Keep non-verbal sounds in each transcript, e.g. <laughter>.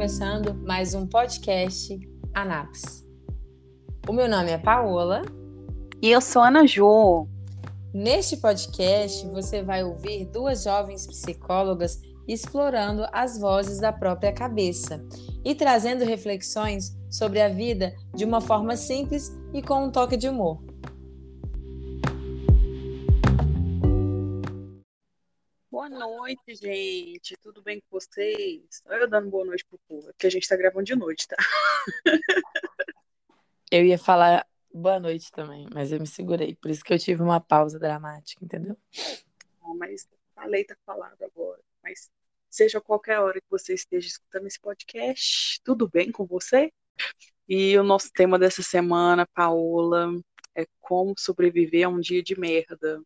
começando mais um podcast Anaps. O meu nome é Paola. E eu sou Ana Ju. Neste podcast, você vai ouvir duas jovens psicólogas explorando as vozes da própria cabeça e trazendo reflexões sobre a vida de uma forma simples e com um toque de humor. Noite, gente. Tudo bem com vocês? Olha eu dando boa noite pro povo, porque a gente tá gravando de noite, tá? Eu ia falar boa noite também, mas eu me segurei. Por isso que eu tive uma pausa dramática, entendeu? Não, mas falei, tá falado agora. Mas seja qualquer hora que você esteja escutando esse podcast, tudo bem com você? E o nosso tema dessa semana, Paola, é como sobreviver a um dia de merda.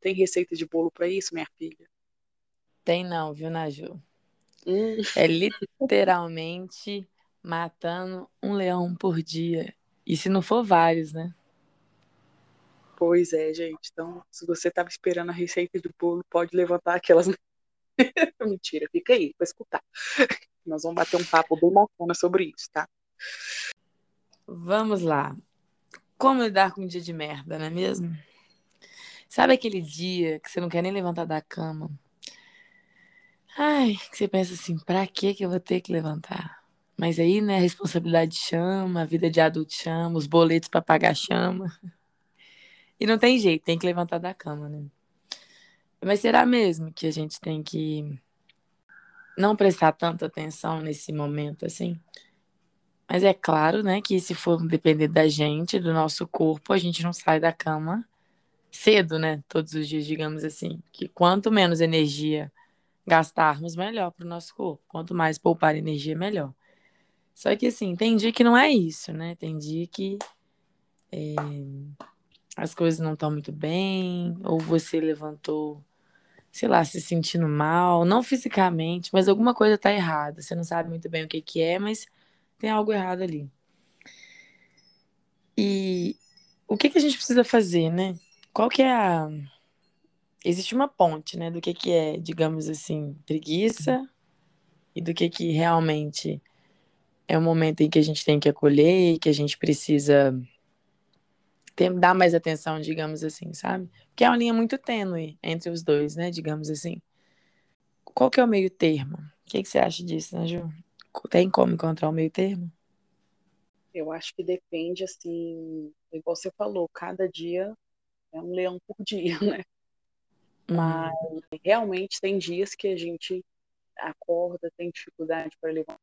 Tem receita de bolo para isso, minha filha? Tem não, viu, Naju? Hum. É literalmente matando um leão por dia. E se não for vários, né? Pois é, gente. Então, se você estava esperando a receita do bolo, pode levantar aquelas. <laughs> Mentira, fica aí para escutar. Nós vamos bater um papo bem bacana sobre isso, tá? Vamos lá. Como lidar com um dia de merda, não é mesmo? Sabe aquele dia que você não quer nem levantar da cama? Ai, que você pensa assim, pra que que eu vou ter que levantar? Mas aí, né, a responsabilidade chama, a vida de adulto chama, os boletos para pagar chama. E não tem jeito, tem que levantar da cama, né? Mas será mesmo que a gente tem que não prestar tanta atenção nesse momento assim? Mas é claro, né, que se for depender da gente, do nosso corpo, a gente não sai da cama cedo, né? Todos os dias, digamos assim. Que quanto menos energia gastarmos, melhor para o nosso corpo. Quanto mais poupar energia, melhor. Só que assim, dia que não é isso, né? Dia que é, as coisas não estão muito bem, ou você levantou, sei lá, se sentindo mal, não fisicamente, mas alguma coisa está errada. Você não sabe muito bem o que, que é, mas tem algo errado ali. E o que, que a gente precisa fazer, né? Qual que é a existe uma ponte, né, do que que é, digamos assim, preguiça e do que que realmente é o momento em que a gente tem que acolher e que a gente precisa ter, dar mais atenção, digamos assim, sabe? Porque é uma linha muito tênue entre os dois, né, digamos assim. Qual que é o meio termo? O que, que você acha disso, né, Ju? Tem como encontrar o meio termo? Eu acho que depende, assim, igual você falou, cada dia é um leão por dia, <laughs> né? Mas uhum. realmente tem dias que a gente acorda, tem dificuldade para levantar,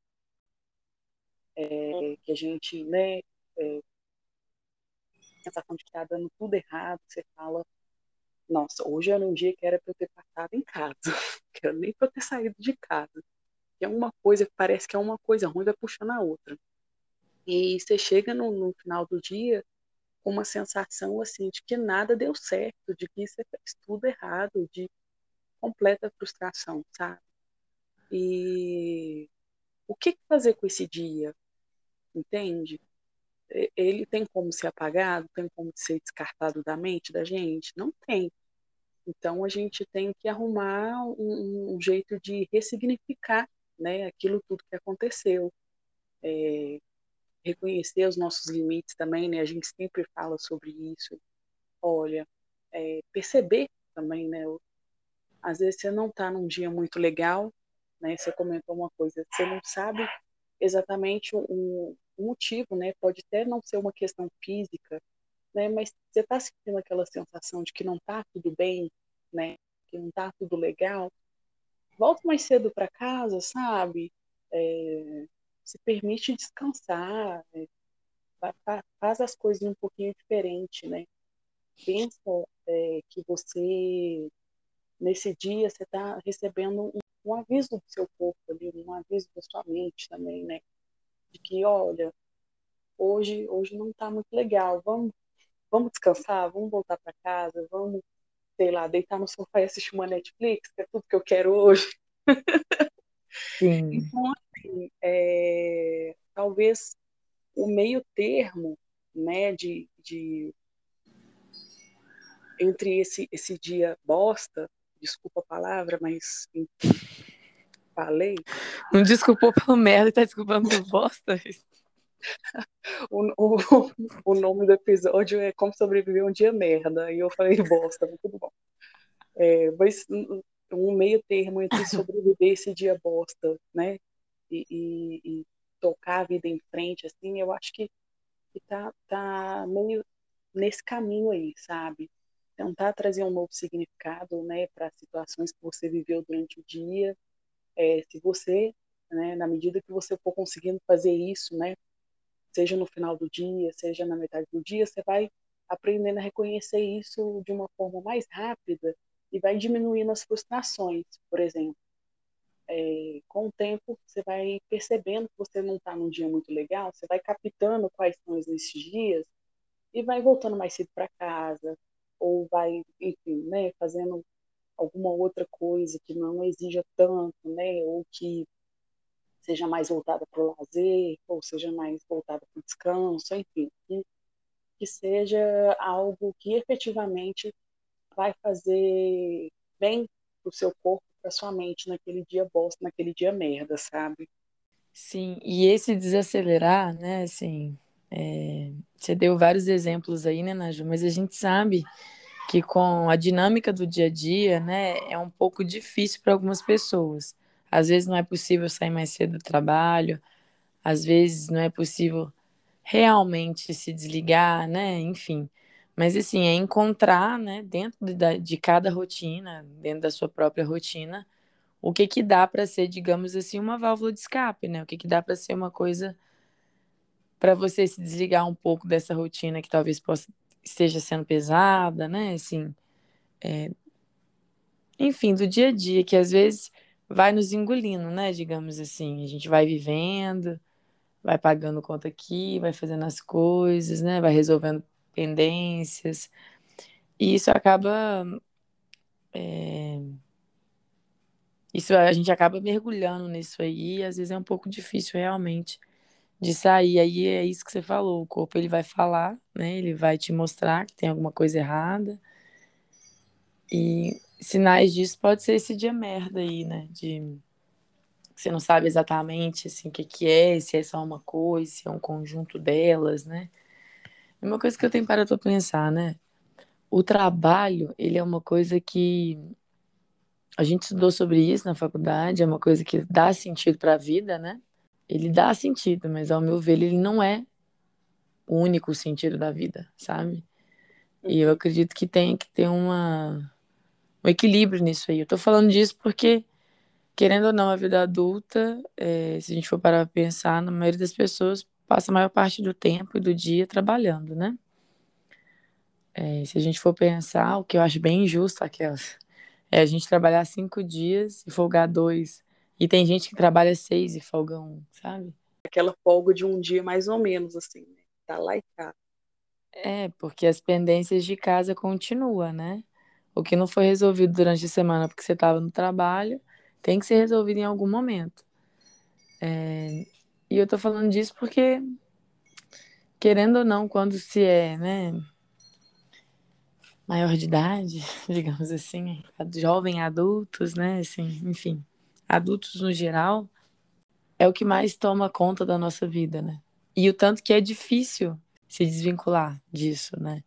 é, que a gente, né, é, sensação de que está dando tudo errado, você fala, nossa, hoje era um dia que era para eu ter passado em casa, <laughs> que era nem para eu ter saído de casa. Que é uma coisa que parece que é uma coisa ruim, vai puxando a outra. E você chega no, no final do dia com uma sensação assim de que nada deu certo, de que você fez tudo errado, de completa frustração, sabe? E o que fazer com esse dia? Entende? Ele tem como ser apagado, tem como ser descartado da mente da gente? Não tem. Então a gente tem que arrumar um, um jeito de ressignificar né, aquilo tudo que aconteceu. É, reconhecer os nossos limites também, né? A gente sempre fala sobre isso. Olha, é, perceber também, né? Às vezes você não está num dia muito legal, né? Você comentou uma coisa, você não sabe exatamente o, o motivo, né? Pode até não ser uma questão física, né? Mas você está sentindo aquela sensação de que não está tudo bem, né? Que não está tudo legal. Volta mais cedo para casa, sabe? É, se permite descansar, né? faz as coisas um pouquinho diferente, né? Pensa é, que você, nesse dia, você está recebendo um, um, aviso do seu corpo ali, um aviso da sua mente também, né? De que, olha, hoje, hoje não está muito legal, vamos, vamos descansar, vamos voltar para casa, vamos, sei lá, deitar no sofá e assistir uma Netflix, que é tudo que eu quero hoje. Sim. Então, assim, é, talvez o meio termo, né, de, de entre esse, esse dia bosta, desculpa a palavra, mas enfim, falei. Não desculpou pelo merda e tá desculpando por bosta. <laughs> o, o, o nome do episódio é Como Sobreviver um Dia Merda. E eu falei bosta, muito bom. É, mas um meio termo entre sobreviver esse dia bosta, né? E, e, e, tocar a vida em frente, assim, eu acho que, que tá, tá meio nesse caminho aí, sabe? Tentar trazer um novo significado, né, para situações que você viveu durante o dia. É, se você, né, na medida que você for conseguindo fazer isso, né, seja no final do dia, seja na metade do dia, você vai aprendendo a reconhecer isso de uma forma mais rápida e vai diminuindo as frustrações, por exemplo. É, com o tempo, você vai percebendo que você não está num dia muito legal, você vai captando quais são esses dias e vai voltando mais cedo para casa, ou vai, enfim, né, fazendo alguma outra coisa que não exija tanto, né, ou que seja mais voltada para o lazer, ou seja mais voltada para o descanso, enfim, que, que seja algo que efetivamente vai fazer bem para o seu corpo, para sua mente naquele dia bosta, naquele dia merda, sabe? Sim, e esse desacelerar, né, assim, é, você deu vários exemplos aí, né, Naju, mas a gente sabe que com a dinâmica do dia a dia, né, é um pouco difícil para algumas pessoas. Às vezes não é possível sair mais cedo do trabalho, às vezes não é possível realmente se desligar, né, enfim. Mas assim, é encontrar, né, dentro de, de cada rotina, dentro da sua própria rotina, o que que dá para ser, digamos assim, uma válvula de escape, né? O que que dá para ser uma coisa para você se desligar um pouco dessa rotina que talvez possa esteja sendo pesada, né? Assim, é... enfim, do dia a dia que às vezes vai nos engolindo, né? Digamos assim, a gente vai vivendo, vai pagando conta aqui, vai fazendo as coisas, né? Vai resolvendo pendências. E isso acaba. É... Isso a gente acaba mergulhando nisso aí, e às vezes é um pouco difícil realmente de sair. Aí é isso que você falou, o corpo ele vai falar, né? Ele vai te mostrar que tem alguma coisa errada. E sinais disso pode ser esse dia merda aí, né? De você não sabe exatamente assim o que que é, se é só uma coisa, se é um conjunto delas, né? É uma coisa que eu tenho parado para pensar, né? O trabalho, ele é uma coisa que a gente estudou sobre isso na faculdade, é uma coisa que dá sentido para a vida, né? Ele dá sentido, mas ao meu ver, ele não é o único sentido da vida, sabe? E eu acredito que tem que ter uma, um equilíbrio nisso aí. Eu tô falando disso porque, querendo ou não, a vida adulta, é, se a gente for parar pra pensar, na maioria das pessoas passa a maior parte do tempo e do dia trabalhando, né? É, se a gente for pensar, o que eu acho bem injusto, aquelas, é a gente trabalhar cinco dias e folgar dois. E tem gente que trabalha seis e folga um, sabe? Aquela folga de um dia mais ou menos, assim, né? Tá lá e cá. É, porque as pendências de casa continuam, né? O que não foi resolvido durante a semana porque você estava no trabalho, tem que ser resolvido em algum momento. É, e eu tô falando disso porque, querendo ou não, quando se é, né, maior de idade, <laughs> digamos assim, jovem adultos, né, assim, enfim, adultos no geral, é o que mais toma conta da nossa vida, né? E o tanto que é difícil se desvincular disso, né?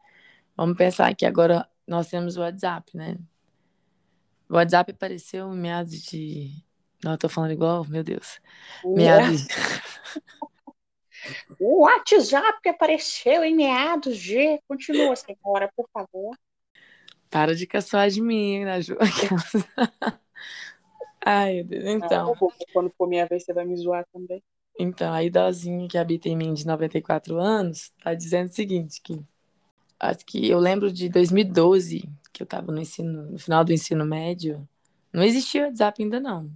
Vamos pensar que agora nós temos o WhatsApp, né? O WhatsApp apareceu em meados de não, eu tô falando igual, meu Deus. Meados. o WhatsApp apareceu em meados de. Continua, senhora, por favor. Para de caçoar de mim, né, Ju? <laughs> <laughs> Ai, meu Deus. Então. Não, quando for minha vez, você vai me zoar também. Então, a idosinha que habita em mim de 94 anos tá dizendo o seguinte, que acho que eu lembro de 2012, que eu tava no ensino, no final do ensino médio, não existia WhatsApp ainda não.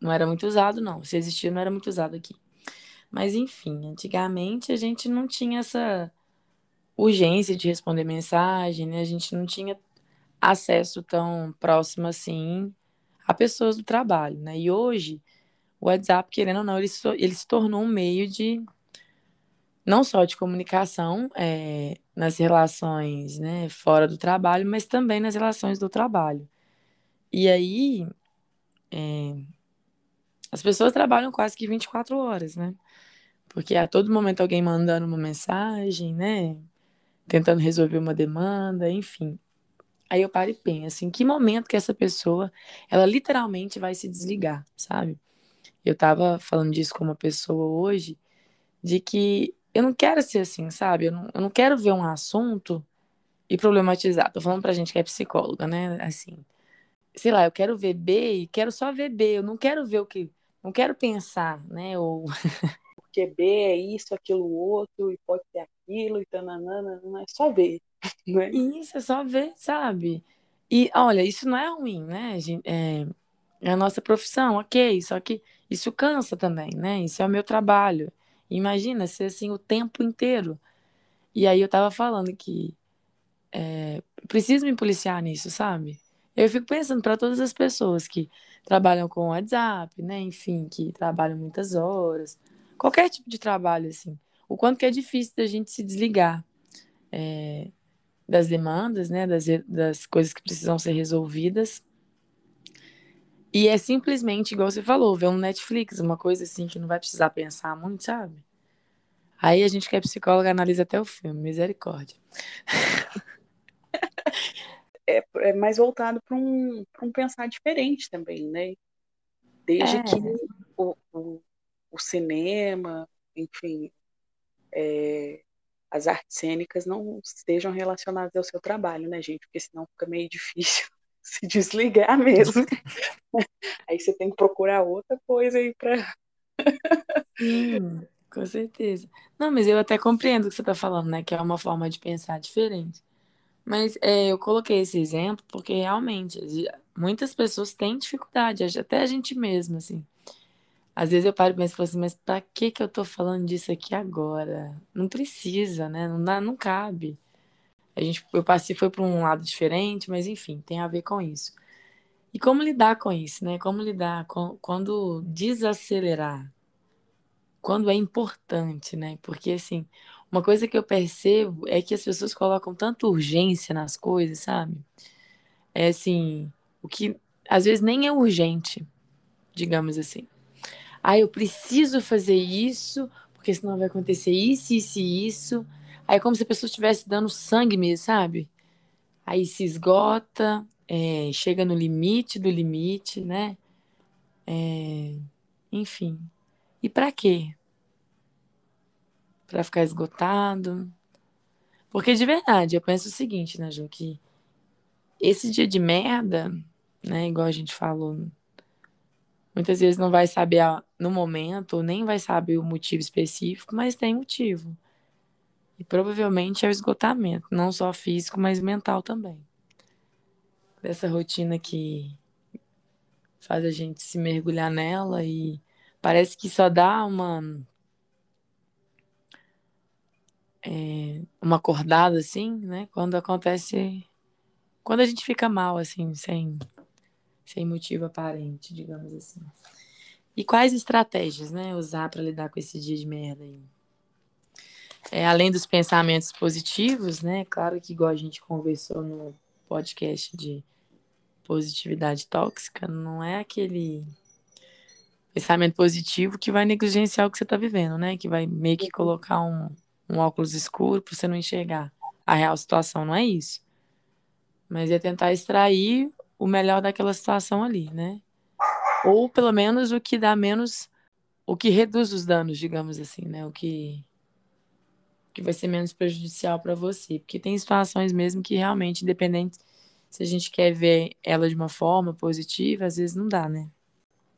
Não era muito usado, não. Se existia, não era muito usado aqui. Mas, enfim, antigamente a gente não tinha essa urgência de responder mensagem, né? A gente não tinha acesso tão próximo assim a pessoas do trabalho, né? E hoje, o WhatsApp, querendo ou não, ele, ele se tornou um meio de não só de comunicação é, nas relações né, fora do trabalho, mas também nas relações do trabalho. E aí, é, As pessoas trabalham quase que 24 horas, né? Porque a todo momento alguém mandando uma mensagem, né? Tentando resolver uma demanda, enfim. Aí eu paro e penso, assim, que momento que essa pessoa, ela literalmente vai se desligar, sabe? Eu tava falando disso com uma pessoa hoje, de que eu não quero ser assim, sabe? Eu não, eu não quero ver um assunto e problematizar. Tô falando pra gente que é psicóloga, né? Assim, sei lá, eu quero ver B e quero só ver B, eu não quero ver o que, não quero pensar, né? Ou <laughs> porque B é isso, aquilo outro, e pode ter aquilo, e tananana, não é só ver. <laughs> Né? Isso, é só ver, sabe? E olha, isso não é ruim, né? É, é a nossa profissão, ok, só que isso cansa também, né? Isso é o meu trabalho. Imagina ser assim o tempo inteiro. E aí eu tava falando que é, preciso me policiar nisso, sabe? Eu fico pensando para todas as pessoas que trabalham com WhatsApp, né? Enfim, que trabalham muitas horas, qualquer tipo de trabalho, assim, o quanto que é difícil da gente se desligar é, das demandas, né? Das, das coisas que precisam ser resolvidas. E é simplesmente, igual você falou, ver um Netflix, uma coisa assim que não vai precisar pensar muito, sabe? Aí a gente que é psicóloga analisa até o filme, misericórdia. <laughs> É, é mais voltado para um, um pensar diferente também, né? Desde é. que o, o, o, cinema, enfim, é, as artes cênicas não estejam relacionadas ao seu trabalho, né, gente? Porque senão fica meio difícil <laughs> se desligar mesmo. <laughs> aí você tem que procurar outra coisa aí para. Sim, com certeza. Não, mas eu até compreendo o que você está falando, né? Que é uma forma de pensar diferente. Mas é, eu coloquei esse exemplo porque realmente muitas pessoas têm dificuldade, até a gente mesmo, assim. Às vezes eu paro e penso assim, mas pra que que eu tô falando disso aqui agora? Não precisa, né? Não dá, não cabe. A gente, eu passei, foi para um lado diferente, mas enfim, tem a ver com isso. E como lidar com isso, né? Como lidar com, quando desacelerar? Quando é importante, né? Porque assim, uma coisa que eu percebo é que as pessoas colocam tanta urgência nas coisas, sabe? É assim, o que às vezes nem é urgente, digamos assim. Ah, eu preciso fazer isso, porque senão vai acontecer isso, isso e isso. Aí é como se a pessoa estivesse dando sangue mesmo, sabe? Aí se esgota, é, chega no limite do limite, né? É, enfim. E para quê? Para ficar esgotado? Porque de verdade, eu penso o seguinte, né, Ju, que esse dia de merda, né, igual a gente falou Muitas vezes não vai saber no momento, nem vai saber o motivo específico, mas tem motivo. E provavelmente é o esgotamento, não só físico, mas mental também. Dessa rotina que faz a gente se mergulhar nela e parece que só dá uma é, uma acordada assim, né? Quando acontece quando a gente fica mal assim, sem sem motivo aparente, digamos assim. E quais estratégias, né, usar para lidar com esse dia de merda aí? É, além dos pensamentos positivos, né? Claro que igual a gente conversou no podcast de positividade tóxica, não é aquele pensamento positivo que vai negligenciar o que você está vivendo, né? Que vai meio que colocar um, um óculos escuro para você não enxergar a real situação, não é isso. Mas é tentar extrair o melhor daquela situação ali, né? Ou pelo menos o que dá menos, o que reduz os danos, digamos assim, né? O que que vai ser menos prejudicial para você, porque tem situações mesmo que realmente, independente se a gente quer ver ela de uma forma positiva, às vezes não dá, né?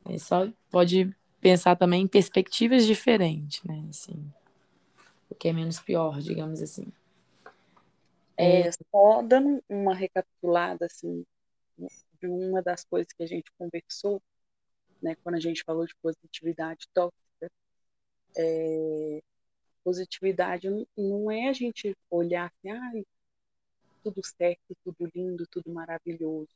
É só pode pensar também em perspectivas diferentes, né? Assim, o que é menos pior, digamos assim. É, é só dando uma recapitulada assim de uma das coisas que a gente conversou, né, quando a gente falou de positividade tóxica, é, positividade não é a gente olhar assim, ah, tudo certo, tudo lindo, tudo maravilhoso.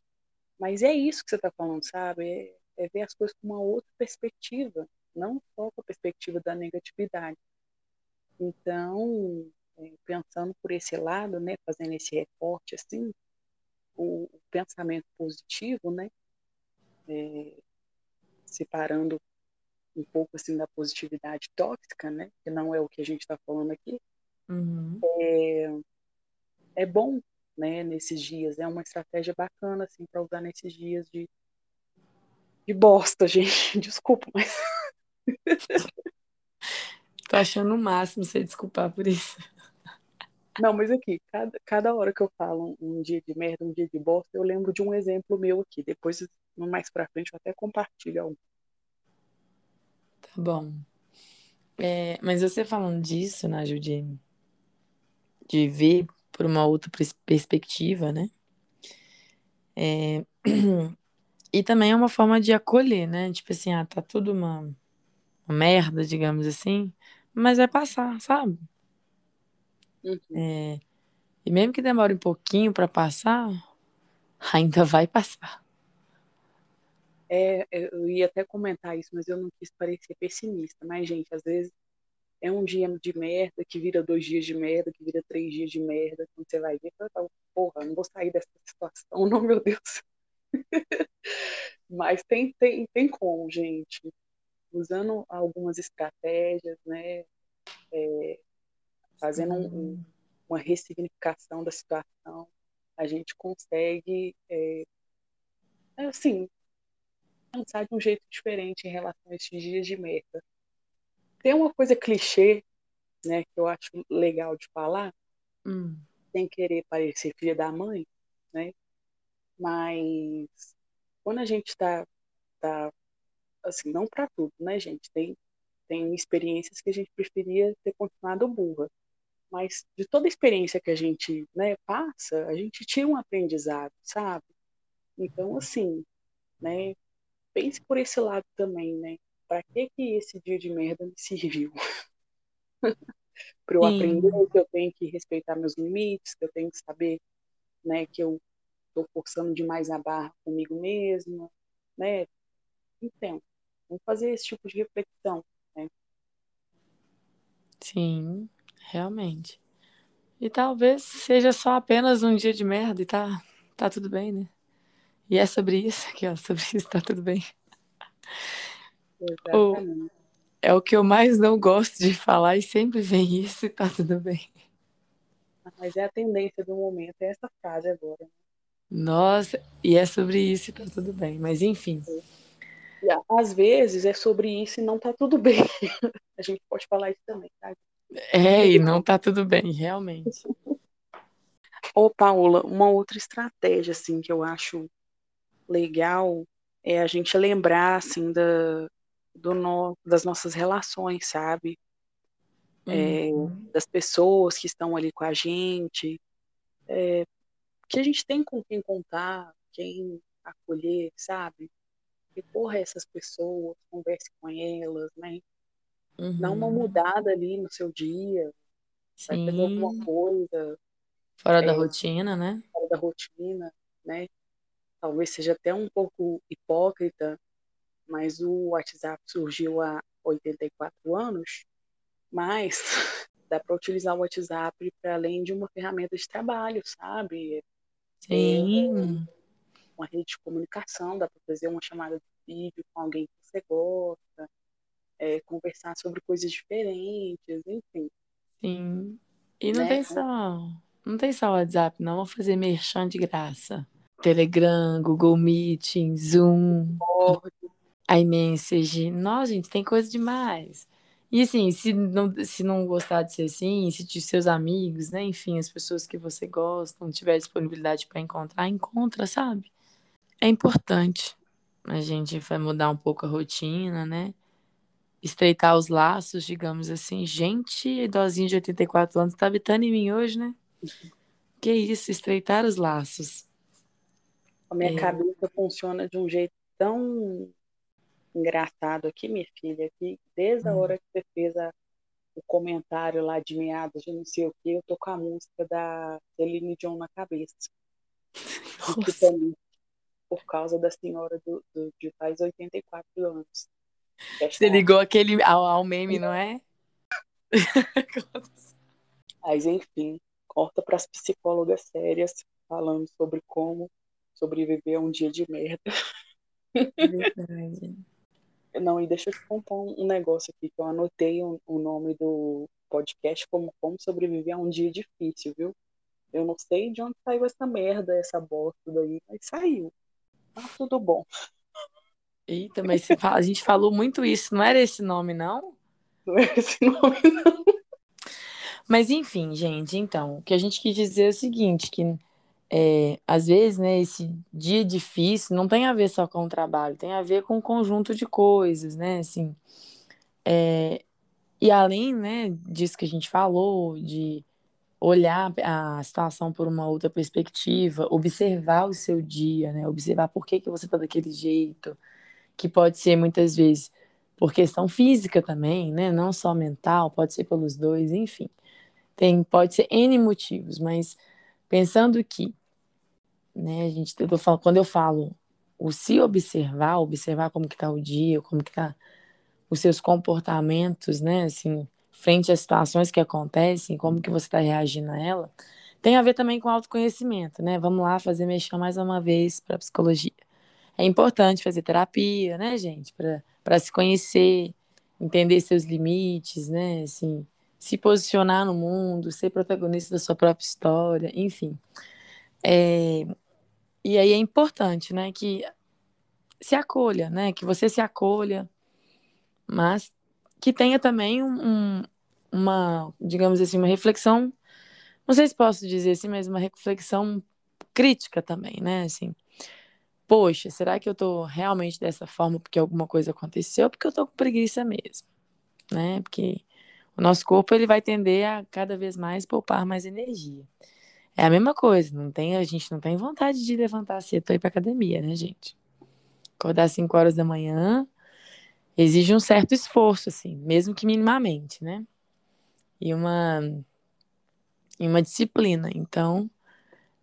Mas é isso que você está falando, sabe? É, é, ver as coisas com uma outra perspectiva, não só com a perspectiva da negatividade. Então, é, pensando por esse lado, né, fazendo esse recorte assim, o, pensamento positivo, né? É, separando um pouco assim da positividade tóxica, né? Que não é o que a gente está falando aqui. Uhum. É, é bom, né? Nesses dias é uma estratégia bacana assim para usar nesses dias de de bosta, <laughs> gente. Desculpa, mas <laughs> Tô achando o máximo você desculpar por isso. Não, mas aqui, cada, cada hora que eu falo um, um dia de merda, um dia de bosta, eu lembro de um exemplo meu aqui. Depois, mais pra frente, eu até compartilho algo. Tá bom. É, mas você falando disso, né, de, de ver por uma outra pers- perspectiva, né? É, <clears throat> e também é uma forma de acolher, né? Tipo assim, ah, tá tudo uma, uma merda, digamos assim, mas vai passar, sabe? Uhum. É, e mesmo que demore um pouquinho pra passar, ainda vai passar. É, eu ia até comentar isso, mas eu não quis parecer pessimista. Mas, gente, às vezes é um dia de merda que vira dois dias de merda, que vira três dias de merda. Quando você vai ver, fala, porra, não vou sair dessa situação, <laughs> não, meu Deus. <laughs> Mas tem, tem, tem como, gente. Usando algumas estratégias, né? É, fazendo um, um, uma ressignificação da situação, a gente consegue, é, assim, pensar de um jeito diferente em relação a esses dias de merda. Tem uma coisa clichê, né, que eu acho legal de falar, Hum, sem querer parecer filha da mãe, né? Mas quando a gente está, tá, assim, não para tudo, né, gente? Tem, tem experiências que a gente preferia ter continuado burra. Mas de toda experiência que a gente né, passa, a gente tira um aprendizado, sabe? Então, assim, né, pense por esse lado também, né? Para que que esse dia de merda me serviu? <laughs> Para eu aprender sim, que eu tenho que respeitar meus limites, que eu tenho que saber, né, que eu estou forçando demais a barra comigo mesma, né? Então, vamos fazer esse tipo de reflexão, né? sim, realmente. E talvez seja só apenas um dia de merda e tá, tá tudo bem, né? E é sobre isso aqui, ó, sobre isso tá tudo bem. Exatamente. é o que eu mais não gosto de falar e sempre vem isso e tá tudo bem. Mas é a tendência do momento, é essa frase agora. Nossa, e é sobre isso e tá tudo bem. Mas enfim, E às vezes é sobre isso e não tá tudo bem. <laughs> A gente pode falar isso também, tá? é e não tá tudo bem, realmente. Ô, Paula, uma outra estratégia, assim, que eu acho legal é a gente lembrar, assim, da, do no, das nossas relações, sabe? É, Uhum, das pessoas que estão ali com a gente, que a gente tem com quem contar, quem acolher, sabe? Recorra a essas pessoas, converse com elas, né? Dá uma uhum, mudada ali no seu dia, vai fazer alguma sim, coisa fora da é, rotina, né? fora da rotina, né? Talvez seja até um pouco hipócrita, mas o WhatsApp surgiu há 84 anos, mas <laughs> dá para utilizar o WhatsApp para além de uma ferramenta de trabalho, sabe? É Sim, uma rede de comunicação, dá para fazer uma chamada de vídeo com alguém que você gosta, é, conversar sobre coisas diferentes, enfim, sim. E não né? tem só, não tem só WhatsApp, não. Vamos fazer merchan de graça. Telegram, Google Meeting, Zoom, Concordo. iMessage. Nossa, gente, tem coisa demais. E assim, se não, se não gostar de ser assim, se de seus amigos, né? Enfim, as pessoas que você gosta, não tiver disponibilidade para encontrar, encontra, sabe? É importante. A gente vai mudar um pouco a rotina, né? Estreitar os laços, digamos assim. Gente, idosinho de 84 anos tá habitando em mim hoje, né? Que isso, estreitar os laços. A minha É, cabeça funciona de um jeito tão engraçado aqui, minha filha, que desde a hum, hora que você fez a, o comentário lá de meados de não sei o que, eu tô com a música da Celine Dion na cabeça. Nossa. Por causa da senhora do, do, de faz 84 anos. Você aspas. ligou aquele ao, ao meme, não é? <laughs> Mas, enfim, corta para as psicólogas sérias falando sobre como sobreviver a um dia de merda. Verdade. <laughs> Não, e deixa eu te contar um negócio aqui, que eu anotei o, o nome do podcast como Como Sobreviver a um Dia Difícil, viu? Eu não sei de onde saiu essa merda, essa bosta daí, mas saiu. Tá tudo bom. Eita, mas fala, a gente falou muito isso, não era esse nome, não? Não era esse nome, <laughs> não. Mas enfim, gente, então, o que a gente quis dizer é o seguinte, que é, às vezes, né, esse dia difícil não tem a ver só com o trabalho, tem a ver com um conjunto de coisas, né, assim, é, e além, né, disso que a gente falou, de olhar a situação por uma outra perspectiva, observar o seu dia, né, observar por que, que você está daquele jeito, que pode ser muitas vezes por questão física também, né, não só mental, pode ser pelos dois, enfim, tem, pode ser N motivos, mas pensando que né? A gente, eu falo, quando eu falo o se observar, observar como que tá o dia, como que tá os seus comportamentos, né? Assim, frente às situações que acontecem, como que você está reagindo a ela, tem a ver também com autoconhecimento, né? Vamos lá fazer mexer mais uma vez para psicologia. É importante fazer terapia, né, gente? Para se conhecer, entender seus limites, né? Assim, se posicionar no mundo, ser protagonista da sua própria história, enfim. É, e aí é importante, né, que se acolha, né, que você se acolha, mas que tenha também um, um, uma, digamos assim, uma reflexão, não sei se posso dizer assim, mas uma reflexão crítica também, né, assim, poxa, será que eu tô realmente dessa forma porque alguma coisa aconteceu porque eu tô com preguiça mesmo, né, porque o nosso corpo ele vai tender a cada vez mais poupar mais energia. É a mesma coisa, não tem, a gente não tem vontade de levantar cedo para ir para academia, né, gente? Acordar às 5 horas da manhã exige um certo esforço, assim, mesmo que minimamente, né? E uma, e uma disciplina. Então,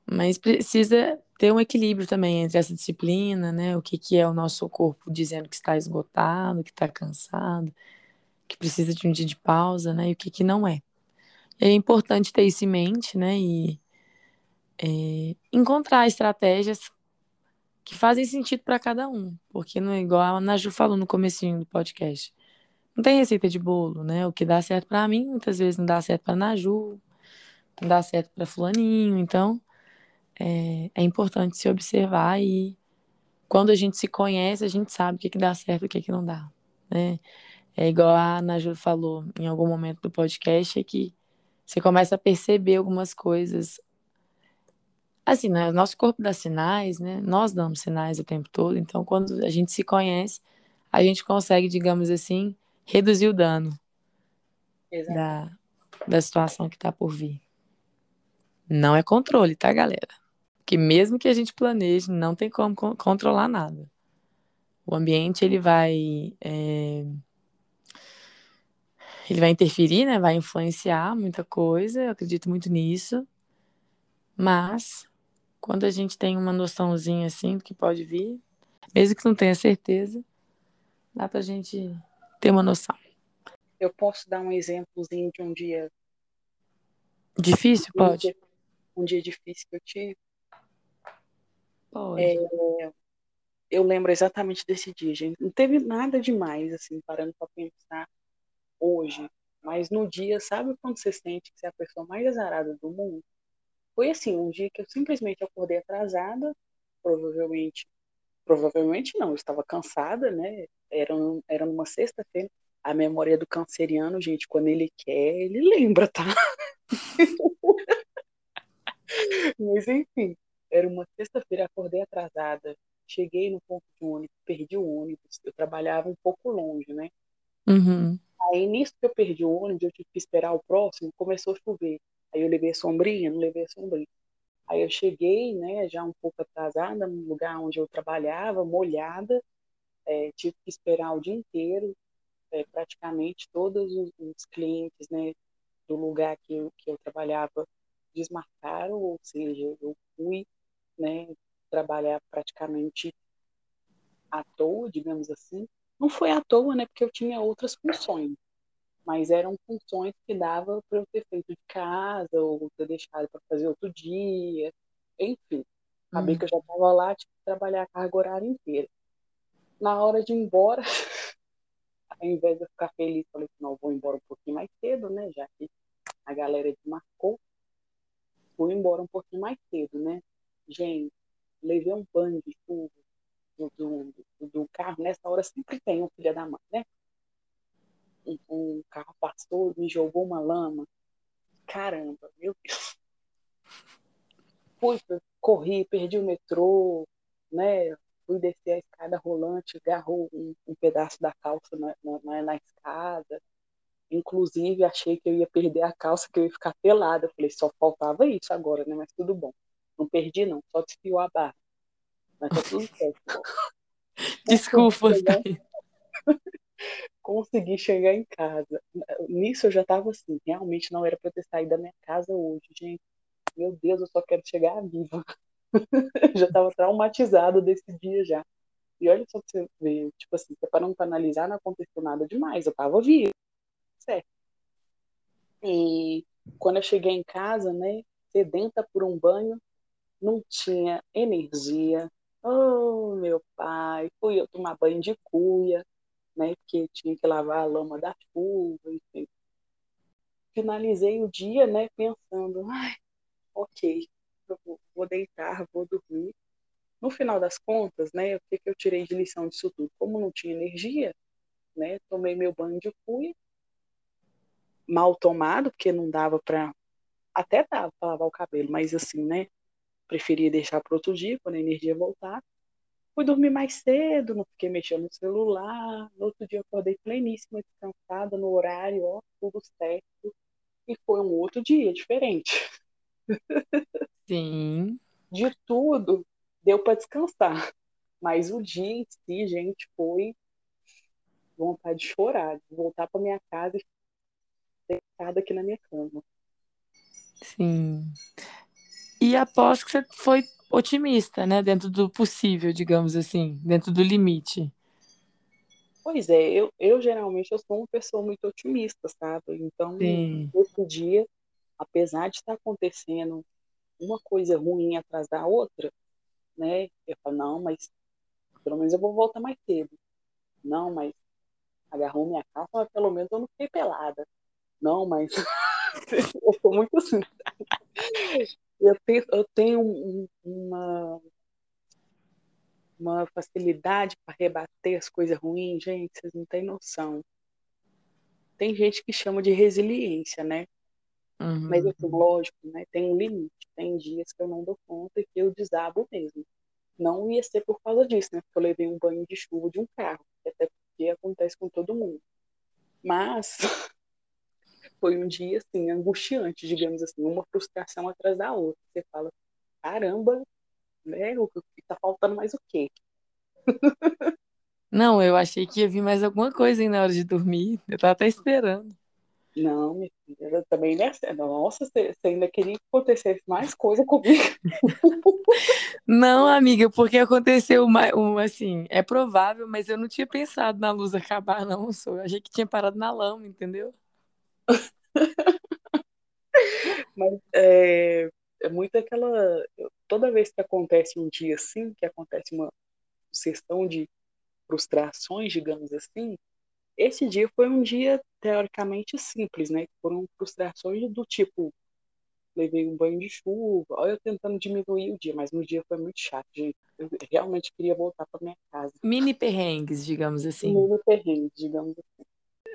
mas precisa ter um equilíbrio também entre essa disciplina, né? O que, que é o nosso corpo dizendo que está esgotado, que está cansado, que precisa de um dia de pausa, né? E o que, que não é. É importante ter isso em mente, né? E é, encontrar estratégias que fazem sentido para cada um, porque não é igual a Naju falou no comecinho do podcast. Não tem receita de bolo, né? O que dá certo para mim, muitas vezes não dá certo para Naju, não dá certo para fulaninho, então é, é, importante se observar e quando a gente se conhece, a gente sabe o que, que dá certo e o que, que não dá, né? É igual a Naju falou em algum momento do podcast, é que você começa a perceber algumas coisas Assim, né? Nosso corpo dá sinais, né? Nós damos sinais o tempo todo. Então, quando a gente se conhece, a gente consegue, digamos assim, reduzir o dano da, da situação que está por vir. Não é controle, tá, galera? Que mesmo que a gente planeje, não tem como controlar nada. O ambiente ele vai é... ele vai interferir, né? Vai influenciar muita coisa. Eu acredito muito nisso. Mas quando a gente tem uma noçãozinha assim do que pode vir, mesmo que não tenha certeza, dá pra gente ter uma noção. Eu posso dar um exemplozinho de um dia difícil, um pode? Dia, um dia difícil que eu tive. Pode. É, eu lembro exatamente desse dia, gente. Não teve nada demais, assim, parando para pensar hoje. Mas no dia, sabe quando você sente que você é a pessoa mais azarada do mundo? Foi assim, um dia que eu simplesmente acordei atrasada, provavelmente, provavelmente não, eu estava cansada, né? Era, era numa sexta-feira. A memória do canceriano, gente, quando ele quer, ele lembra, tá? <laughs> Mas enfim, era uma sexta-feira, acordei atrasada, cheguei no ponto de ônibus, perdi o ônibus, eu trabalhava um pouco longe, né? Uhum. Aí nisso que eu perdi o ônibus, eu tive que esperar o próximo, começou a chover. Aí eu levei a sombrinha, não levei a sombrinha. Aí eu cheguei, né, já um pouco atrasada, no lugar onde eu trabalhava, molhada, é, tive que esperar o dia inteiro, é, praticamente todos os, os, clientes, né, do lugar que eu, que eu trabalhava desmarcaram, ou seja, eu fui, né, trabalhar praticamente à toa, digamos assim. Não foi à toa, né, porque eu tinha outras funções, mas eram funções que dava para eu ter feito de casa ou ter deixado para fazer outro dia, enfim. Acabei hum. que eu já estava lá, que trabalhar a carga horária inteira. Na hora de ir embora, <laughs> ao invés de eu ficar feliz, falei que não, vou embora um pouquinho mais cedo, né? Já que a galera desmarcou. Fui embora um pouquinho mais cedo, né? Gente, levei um banho de chuva do, do, do, carro. Nessa hora sempre tem um filho da mãe, né? Um, um carro passou, me jogou uma lama. Caramba, meu Deus. Fui, corri, perdi o metrô, né? Fui descer a escada rolante, agarrou um, um pedaço da calça na, na, na, escada. Inclusive, achei que eu ia perder a calça, que eu ia ficar pelada. falei, só faltava isso agora, né? Mas tudo bom. Não perdi, não, só desfiou a barra. Mas tá tudo certo. <laughs> Desculpa. Consegui chegar em casa. Nisso eu já tava assim, realmente não era para ter saído da minha casa hoje, gente. Meu Deus, eu só quero chegar viva. <laughs> já tava traumatizado desse dia já. E olha só pra você ver, tipo assim, separando para analisar, não aconteceu nada demais. Eu tava viva. Certo. E quando eu cheguei em casa, né, sedenta por um banho, não tinha energia. Oh, meu pai, fui eu tomar banho de cuia, né, porque tinha que lavar a lama da chuva, enfim. Finalizei o dia, né, pensando, ai, ok, eu vou deitar, vou dormir. No final das contas, né, o que, que eu tirei de lição disso tudo? Como não tinha energia, né, tomei meu banho de cuia, mal tomado, porque não dava para até dava para lavar o cabelo, mas assim, né, preferia deixar para outro dia, quando a energia voltar. Fui dormir mais cedo, não fiquei mexendo no celular. No outro dia acordei pleníssima, descansada, no horário, ó, tudo certo. E foi um outro dia diferente. Sim. De tudo, deu para descansar. Mas o dia em si, gente, foi vontade de chorar, de voltar para minha casa e deitada aqui na minha cama. Sim. E aposto que você foi otimista, né? Dentro do possível, digamos assim, dentro do limite. Pois é, eu, eu geralmente eu sou uma pessoa muito otimista, sabe? Então, Sim. esse dia, apesar de estar acontecendo uma coisa ruim atrás da outra, né? Eu falo, não, mas pelo menos eu vou voltar mais cedo. Não, mas agarrou minha calça, mas pelo menos eu não fiquei pelada. Não, mas <laughs> eu sou muito assim. Eu tenho, eu tenho um, uma, uma facilidade para rebater as coisas ruins, gente, vocês não têm noção. Tem gente que chama de resiliência, né? Uhum. Mas, assim, lógico, né? Tem um limite. Tem dias que eu não dou conta e que eu desabo mesmo. Não ia ser por causa disso, né? Porque eu levei um banho de chuva de um carro. Até porque acontece com todo mundo. Mas <laughs> foi um dia assim angustiante, digamos assim, uma frustração atrás da outra. Você fala, caramba, né? O que tá faltando mais o quê? <laughs> Não, eu achei que ia vir mais alguma coisa aí na hora de dormir. Eu tava até esperando. Não, minha filha, também nessa. Nossa, você ainda queria que acontecesse mais coisa comigo. <laughs> Não, amiga, porque aconteceu uma, uma, assim, é provável, mas eu não tinha pensado na luz acabar, não. Eu achei que tinha parado na lama, entendeu? <laughs> Mas é, é muito aquela. Toda vez que acontece um dia assim, que acontece uma sessão de frustrações, digamos assim, esse dia foi um dia teoricamente simples, né? Foram frustrações do tipo, levei um banho de chuva, olha eu tentando diminuir o dia, mas no dia foi muito chato, gente. Eu realmente queria voltar para minha casa. Mini perrengues, digamos assim. Mini perrengues, digamos assim.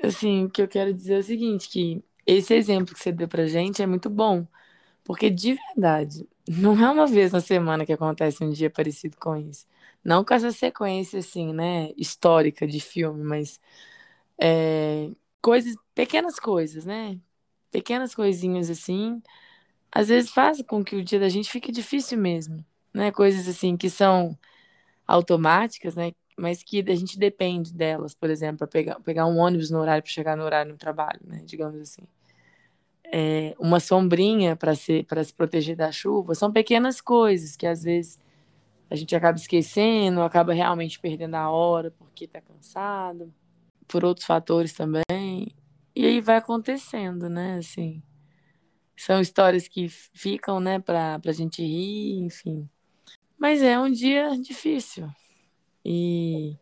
Assim, o que eu quero dizer é o seguinte, que esse exemplo que você deu pra gente é muito bom. Porque de verdade, <laughs> não é uma vez na semana que acontece um dia parecido com isso. Não com essa sequência, assim, né, histórica de filme, mas é, coisas, pequenas coisas, né? Pequenas coisinhas assim, às vezes fazem com que o dia da gente fique difícil mesmo, né? Coisas assim que são automáticas, né? Mas que a gente depende delas, por exemplo, para pegar, pegar um ônibus no horário para chegar no horário no trabalho, né? Digamos assim. É, uma sombrinha para se, se proteger da chuva, são pequenas coisas que às vezes a gente acaba esquecendo, acaba realmente perdendo a hora porque está cansado, por outros fatores também. E aí vai acontecendo, né? Assim, são histórias que ficam, né, para a gente rir, enfim. Mas é um dia difícil. E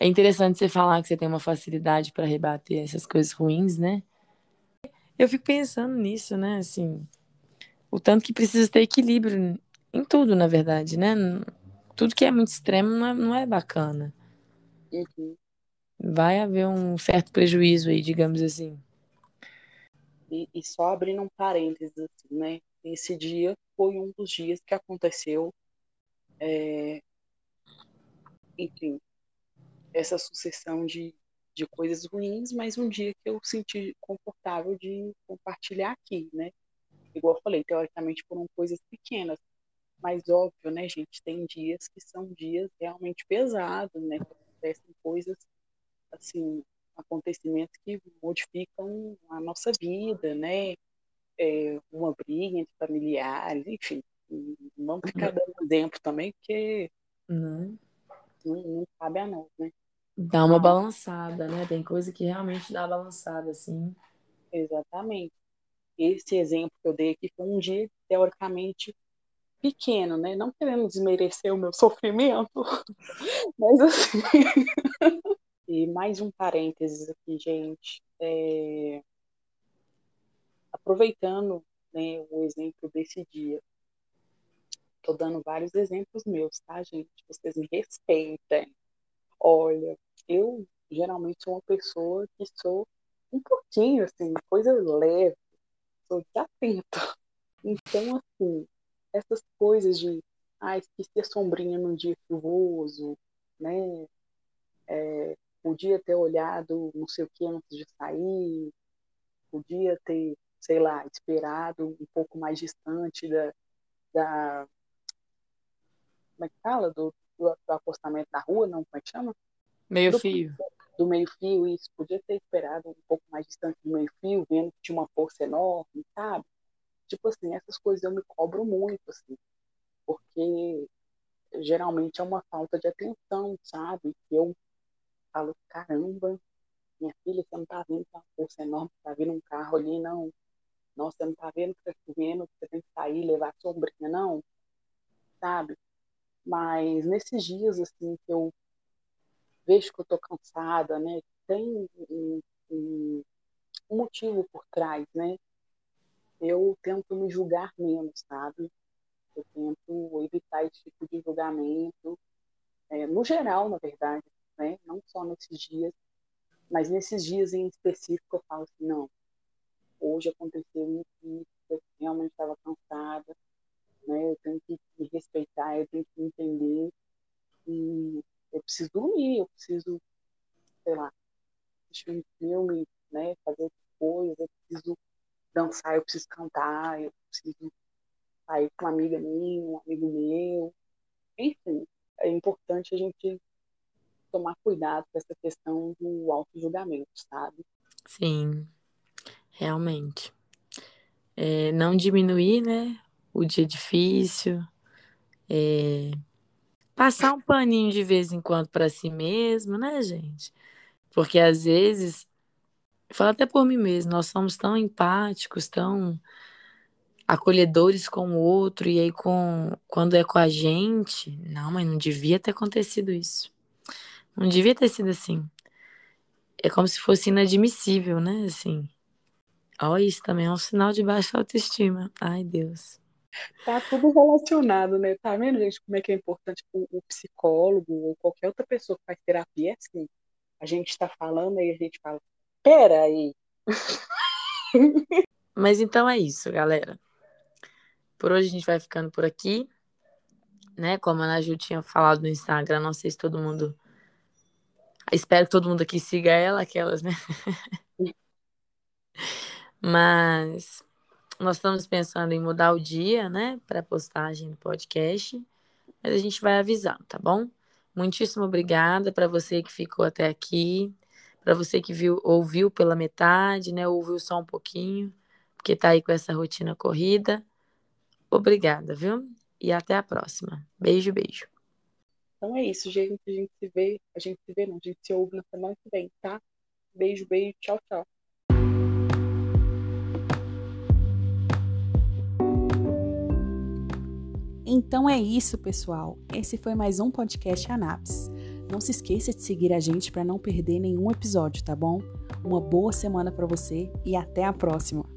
É interessante você falar que você tem uma facilidade para rebater essas coisas ruins, né? Eu fico pensando nisso, né? Assim, o tanto que precisa ter equilíbrio em tudo, na verdade, né? Tudo que é muito extremo não é, não é bacana. Uhum. Vai haver um certo prejuízo aí, digamos assim. E, e só abrindo um parênteses, assim, né? Esse dia foi um dos dias que aconteceu, é, enfim, essa sucessão de, de coisas ruins, mas um dia que eu senti confortável de compartilhar aqui, né? Igual eu falei, teoricamente foram coisas pequenas, mas óbvio, né, gente, tem dias que são dias realmente pesados, né? Que acontecem coisas, assim, acontecimentos que modificam a nossa vida, né? É, uma briga entre familiares, enfim. Vamos ficar dando exemplo também, porque Não. Não, não cabe a nós, né? Dá uma Mas, balançada, né? Tem coisa que realmente dá balançada, assim. exatamente. Esse exemplo que eu dei aqui foi um dia, teoricamente, pequeno, né? Não querendo desmerecer o meu sofrimento, <laughs> mas assim. <laughs> e mais um parênteses aqui, gente. É... Aproveitando né, o exemplo desse dia, tô dando vários exemplos meus, tá, gente? Vocês me respeitem. Olha, eu geralmente sou uma pessoa que sou um pouquinho, assim, coisa leve, sou desatenta. <laughs> Então, assim, essas coisas de ah, esqueci a sombrinha num dia chuvoso, né? É, podia ter olhado não sei o que antes de sair, podia ter, sei lá, esperado um pouco mais distante da, da como é que fala? Do, do, do acostamento da rua, não, como é que chama? Meio Do, fio. do meio-fio, isso, podia ter esperado um pouco mais distante do meio-fio, vendo que tinha uma força enorme, sabe? Tipo assim, essas coisas eu me cobro muito, assim, porque geralmente é uma falta de atenção, sabe? Eu falo, caramba, minha filha, você não tá vendo que uma força enorme, tá vindo um carro ali, não. Nossa, você não tá vendo que tá chovendo, que você tem que sair, levar a sombrinha, não, sabe? Mas nesses dias, assim, que eu vejo que eu tô cansada, né? Tem um, um, um motivo por trás, né? Eu tento me julgar menos, sabe? Eu tento evitar esse tipo de julgamento, é, no geral, na verdade, né? Não só nesses dias, mas nesses dias em específico eu falo assim, não, hoje aconteceu isso, eu realmente estava cansada, né? Eu tenho que me respeitar, eu tenho que me entender e eu preciso dormir, eu preciso, sei lá, assistir um filme, né? Fazer coisas, eu preciso dançar, eu preciso cantar, eu preciso sair com uma amiga minha, um amigo meu, enfim, é importante a gente tomar cuidado com essa questão do auto-julgamento, sabe? Sim, realmente. É, não diminuir, né? O dia difícil. É, passar um paninho de vez em quando para si mesmo, né, gente? Porque às vezes, falo até por mim mesmo, nós somos tão empáticos, tão acolhedores com o outro, e aí com, quando é com a gente, não, mas não devia ter acontecido isso. Não devia ter sido assim. É como se fosse inadmissível, né? Assim. Ó, isso também é um sinal de baixa autoestima. Ai, Deus. Tá tudo relacionado, né? Tá vendo, gente, como é que é importante o, o psicólogo ou qualquer outra pessoa que faz terapia, é assim, a gente tá falando e a gente fala, pera aí. <laughs> Mas então é isso, galera. Por hoje a gente vai ficando por aqui. Né? Como a Ana Ju tinha falado no Instagram, não sei se todo mundo. Espero que todo mundo aqui siga ela, aquelas, né? <laughs> Mas nós estamos pensando em mudar o dia, né, para postagem do podcast, mas a gente vai avisando, tá bom? Muitíssimo obrigada para você que ficou até aqui, para você que viu, ouviu pela metade, né, ouviu só um pouquinho, porque tá aí com essa rotina corrida. Obrigada, viu? E até a próxima. Beijo, beijo. Então é isso, gente. A gente se vê, a gente se vê, não, a gente se ouve na semana que vem, tá? Beijo, beijo, tchau, tchau. Então é isso, pessoal. Esse foi mais um podcast Anaps. Não se esqueça de seguir a gente para não perder nenhum episódio, tá bom? Uma boa semana para você e até a próxima.